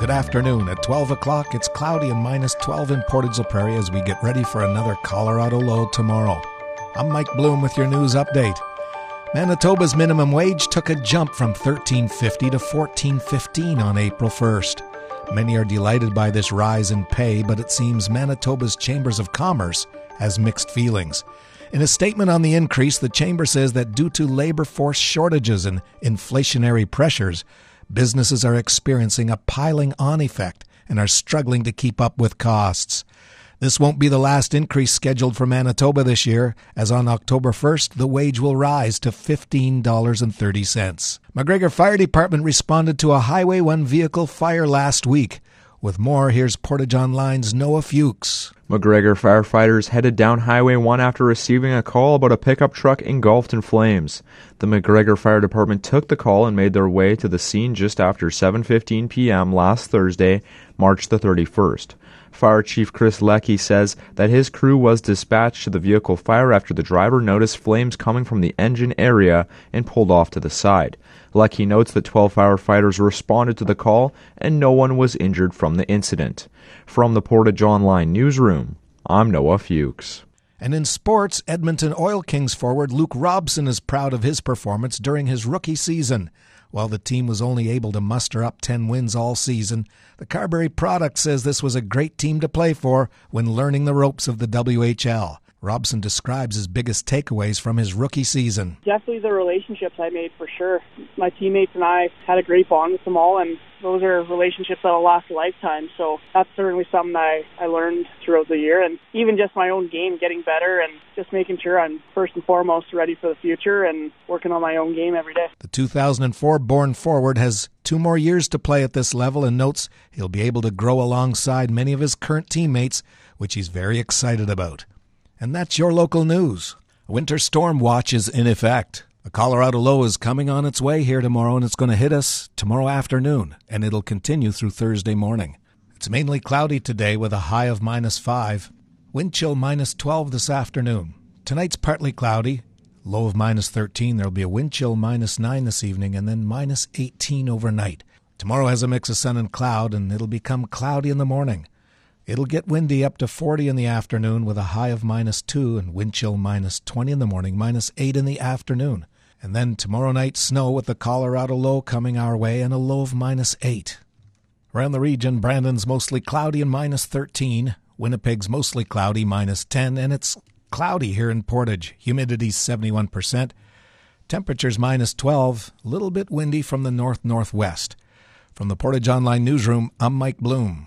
Good afternoon. At 12 o'clock, it's cloudy and minus 12 in Portage La Prairie as we get ready for another Colorado low tomorrow. I'm Mike Bloom with your news update. Manitoba's minimum wage took a jump from 13.50 to 14.15 on April 1st. Many are delighted by this rise in pay, but it seems Manitoba's Chambers of Commerce has mixed feelings. In a statement on the increase, the chamber says that due to labor force shortages and inflationary pressures, businesses are experiencing a piling on effect and are struggling to keep up with costs. This won't be the last increase scheduled for Manitoba this year, as on October 1st, the wage will rise to $15.30. McGregor Fire Department responded to a Highway 1 vehicle fire last week. With more, here's Portage Online's Noah Fuchs. McGregor firefighters headed down Highway 1 after receiving a call about a pickup truck engulfed in flames. The McGregor Fire Department took the call and made their way to the scene just after 7:15 p.m. last Thursday, March the 31st. Fire Chief Chris Leckie says that his crew was dispatched to the vehicle fire after the driver noticed flames coming from the engine area and pulled off to the side. Leckie notes that 12 firefighters responded to the call and no one was injured from the incident. From the Portage Online newsroom, I'm Noah Fuchs. And in sports, Edmonton Oil Kings forward Luke Robson is proud of his performance during his rookie season. While the team was only able to muster up 10 wins all season, the Carberry product says this was a great team to play for when learning the ropes of the WHL. Robson describes his biggest takeaways from his rookie season. Definitely the relationships I made for sure. My teammates and I had a great bond with them all, and those are relationships that'll last a lifetime. So that's certainly something I, I learned throughout the year, and even just my own game getting better and just making sure I'm first and foremost ready for the future and working on my own game every day. The 2004 born forward has two more years to play at this level and notes he'll be able to grow alongside many of his current teammates, which he's very excited about. And that's your local news. A winter storm watch is in effect. A Colorado low is coming on its way here tomorrow, and it's going to hit us tomorrow afternoon, and it'll continue through Thursday morning. It's mainly cloudy today with a high of minus 5, wind chill minus 12 this afternoon. Tonight's partly cloudy, low of minus 13. There'll be a wind chill minus 9 this evening, and then minus 18 overnight. Tomorrow has a mix of sun and cloud, and it'll become cloudy in the morning. It'll get windy up to 40 in the afternoon with a high of minus 2 and wind chill minus 20 in the morning, minus 8 in the afternoon. And then tomorrow night, snow with the Colorado low coming our way and a low of minus 8. Around the region, Brandon's mostly cloudy and minus 13. Winnipeg's mostly cloudy, minus 10. And it's cloudy here in Portage. Humidity's 71%. Temperature's minus 12. A little bit windy from the north northwest. From the Portage Online Newsroom, I'm Mike Bloom.